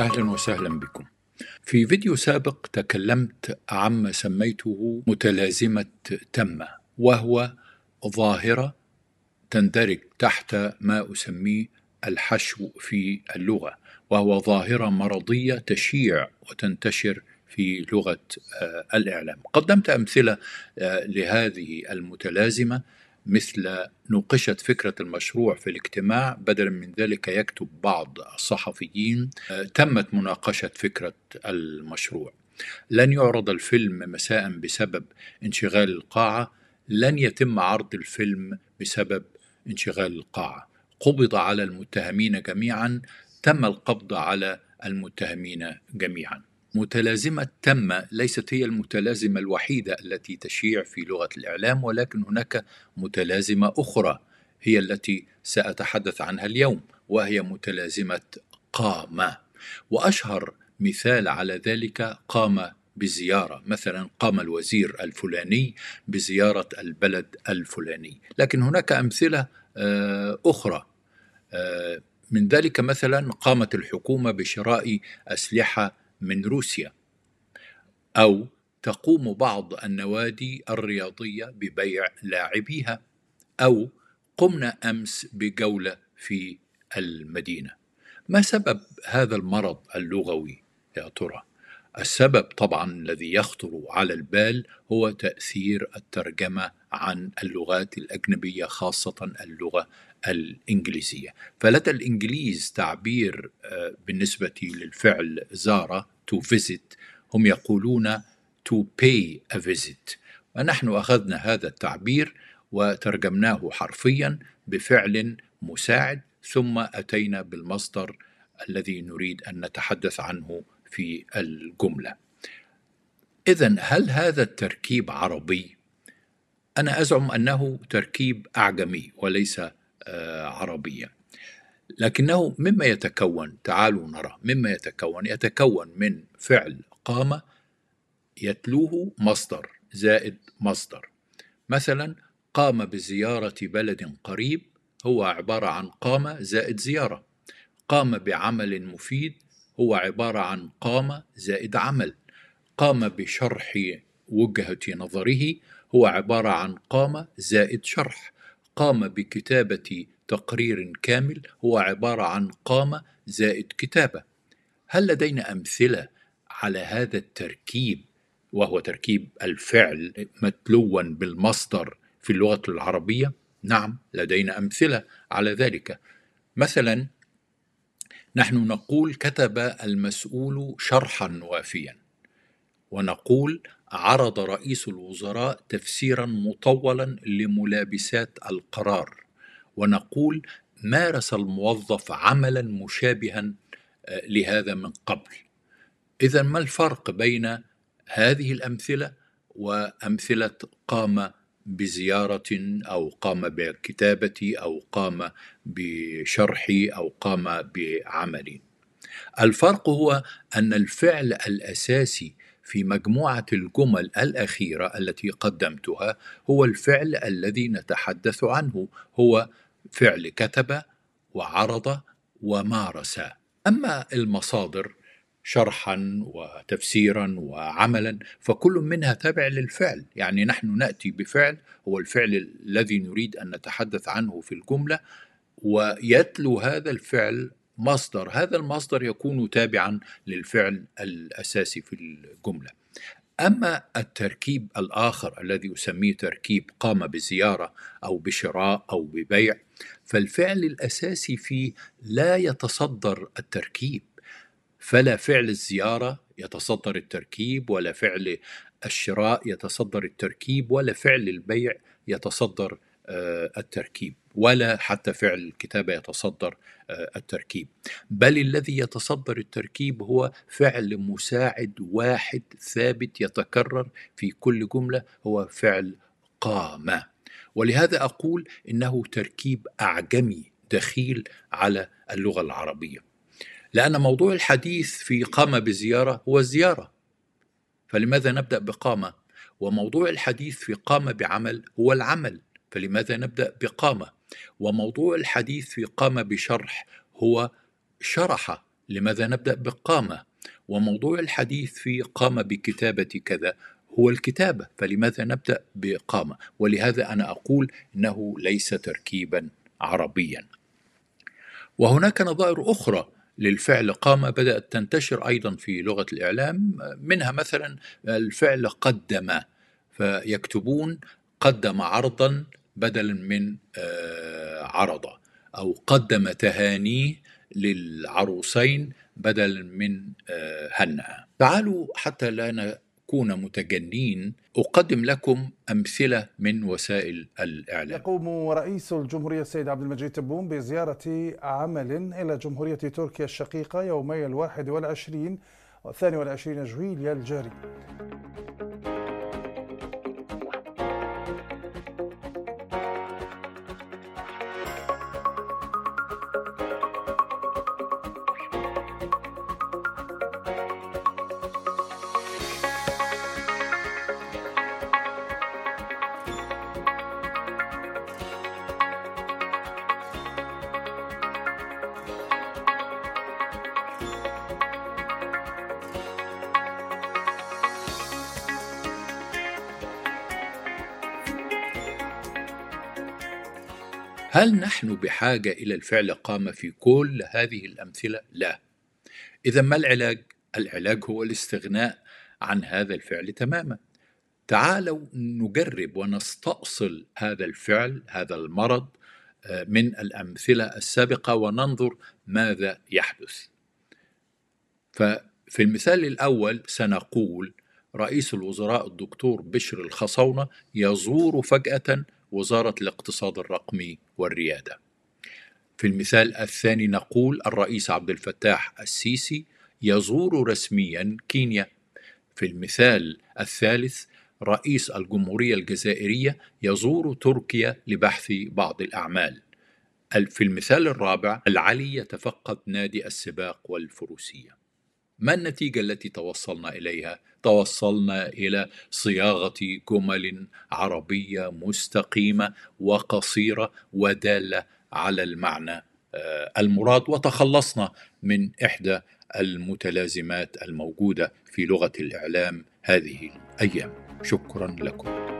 أهلا وسهلا بكم. في فيديو سابق تكلمت عما سميته متلازمة تم وهو ظاهرة تندرج تحت ما أسميه الحشو في اللغة وهو ظاهرة مرضية تشيع وتنتشر في لغة آه، الإعلام. قدمت أمثلة آه، لهذه المتلازمة مثل نوقشت فكرة المشروع في الاجتماع بدلا من ذلك يكتب بعض الصحفيين آه، تمت مناقشة فكرة المشروع. لن يعرض الفيلم مساء بسبب انشغال القاعة لن يتم عرض الفيلم بسبب انشغال القاعة. قبض على المتهمين جميعا تم القبض على المتهمين جميعا. متلازمة تم ليست هي المتلازمة الوحيدة التي تشيع في لغة الإعلام ولكن هناك متلازمة أخرى هي التي سأتحدث عنها اليوم وهي متلازمة قام. وأشهر مثال على ذلك قام بزيارة مثلا قام الوزير الفلاني بزيارة البلد الفلاني. لكن هناك أمثلة آه، أخرى. آه، من ذلك مثلا قامت الحكومة بشراء أسلحة من روسيا أو تقوم بعض النوادي الرياضية ببيع لاعبيها أو قمنا أمس بجولة في المدينة ما سبب هذا المرض اللغوي يا ترى؟ السبب طبعا الذي يخطر على البال هو تأثير الترجمة عن اللغات الأجنبية خاصة اللغة الإنجليزية فلدى الإنجليز تعبير آه، بالنسبة للفعل زار to visit. هم يقولون to pay a visit. ونحن أخذنا هذا التعبير وترجمناه حرفيا بفعل مساعد ثم أتينا بالمصدر الذي نريد أن نتحدث عنه في الجملة. اذا هل هذا التركيب عربي؟ أنا أزعم أنه تركيب أعجمي وليس آه، عربيا. لكنه مما يتكون تعالوا نرى مما يتكون يتكون من فعل قام يتلوه مصدر زائد مصدر. مثلا قام بزيارة بلد قريب هو عبارة عن قام زائد زيارة. قام بعمل مفيد هو عبارة عن قام زائد عمل. قام بشرح وجهة نظره هو عبارة عن قام زائد شرح. قام بكتابة تقرير كامل هو عبارة عن قام زائد كتابة. هل لدينا أمثلة على هذا التركيب؟ وهو تركيب الفعل متلوا بالمصدر في اللغة العربية؟ نعم لدينا أمثلة على ذلك. مثلا نحن نقول كتب المسؤول شرحا وافيا ونقول عرض رئيس الوزراء تفسيرا مطولا لملابسات القرار ونقول مارس الموظف عملا مشابها آه، لهذا من قبل. اذا ما الفرق بين هذه الأمثلة وأمثلة قام بزيارة أو قام بكتابة أو قام بشرح أو قام بعمل؟ الفرق هو أن الفعل الأساسي في مجموعة الجمل الأخيرة التي قدمتها هو الفعل الذي نتحدث عنه. هو فعل كتب وعرض ومارس. أما المصادر شرحا وتفسيرا وعملا فكل منها تابع للفعل. يعني نحن نأتي بفعل هو الفعل الذي نريد أن نتحدث عنه في الجملة ويتلو هذا الفعل مصدر هذا المصدر يكون تابعا للفعل الأساسي في الجملة. أما التركيب الآخر الذي اسميه تركيب قام بزيارة أو بشراء أو ببيع فالفعل الأساسي فيه لا يتصدر التركيب. فلا فعل الزيارة يتصدر التركيب ولا فعل الشراء يتصدر التركيب ولا فعل البيع يتصدر آه، التركيب. ولا حتى فعل الكتابة يتصدر التركيب. بل الذي يتصدر التركيب هو فعل مساعد واحد ثابت يتكرر في كل جملة هو فعل قام. ولهذا أقول إنه تركيب أعجمي دخيل على اللغة العربية. لأن موضوع الحديث في قام بزيارة هو الزيارة فلماذا نبدأ بقامة وموضوع الحديث في قام بعمل هو العمل. فلماذا نبدأ بقامه وموضوع الحديث في قام بشرح هو شرح لماذا نبدأ بقامة وموضوع الحديث في قام بكتابة كذا هو الكتابة فلماذا نبدأ بقامة ولهذا أنا أقول إنه ليس تركيبا عربيا. وهناك نظائر أخرى للفعل قام بدأت تنتشر أيضا في لغة الإعلام منها مثلا الفعل قدم فيكتبون قدم عرضا بدلا من آه، عرض أو قدم تهانيه للعروسين بدلا من آه، هنأ تعالوا حتى لا نكون متجنين أقدم لكم أمثلة من وسائل الإعلام. يقوم رئيس الجمهورية السيد عبد المجيد تبون بزيارة عمل إلى جمهورية تركيا الشقيقة يومي الواحد والعشرين والثاني والعشرين جويليا الجاري. هل نحن بحاجة إلى الفعل قام في كل هذه الأمثلة؟ لا. إذا ما العلاج؟ العلاج هو الاستغناء عن هذا الفعل تماما. تعالوا نجرب ونستأصل هذا الفعل، هذا المرض آه، من الأمثلة السابقة وننظر ماذا يحدث. ففي المثال الأول سنقول رئيس الوزراء الدكتور بشر الخصونة يزور فجأة وزارة الاقتصاد الرقمي والريادة. في المثال الثاني نقول الرئيس عبد الفتاح السيسي يزور رسميا كينيا. في المثال الثالث رئيس الجمهورية الجزائرية يزور تركيا لبحث بعض الأعمال. في المثال الرابع العلي يتفقد نادي السباق والفروسية. ما النتيجة التي توصلنا إليها؟ توصلنا إلى صياغة جمل عربية مستقيمة وقصيرة ودالة على المعنى آه، المراد. وتخلصنا من إحدى المتلازمات الموجودة في لغة الإعلام هذه الأيام. شكرا لكم.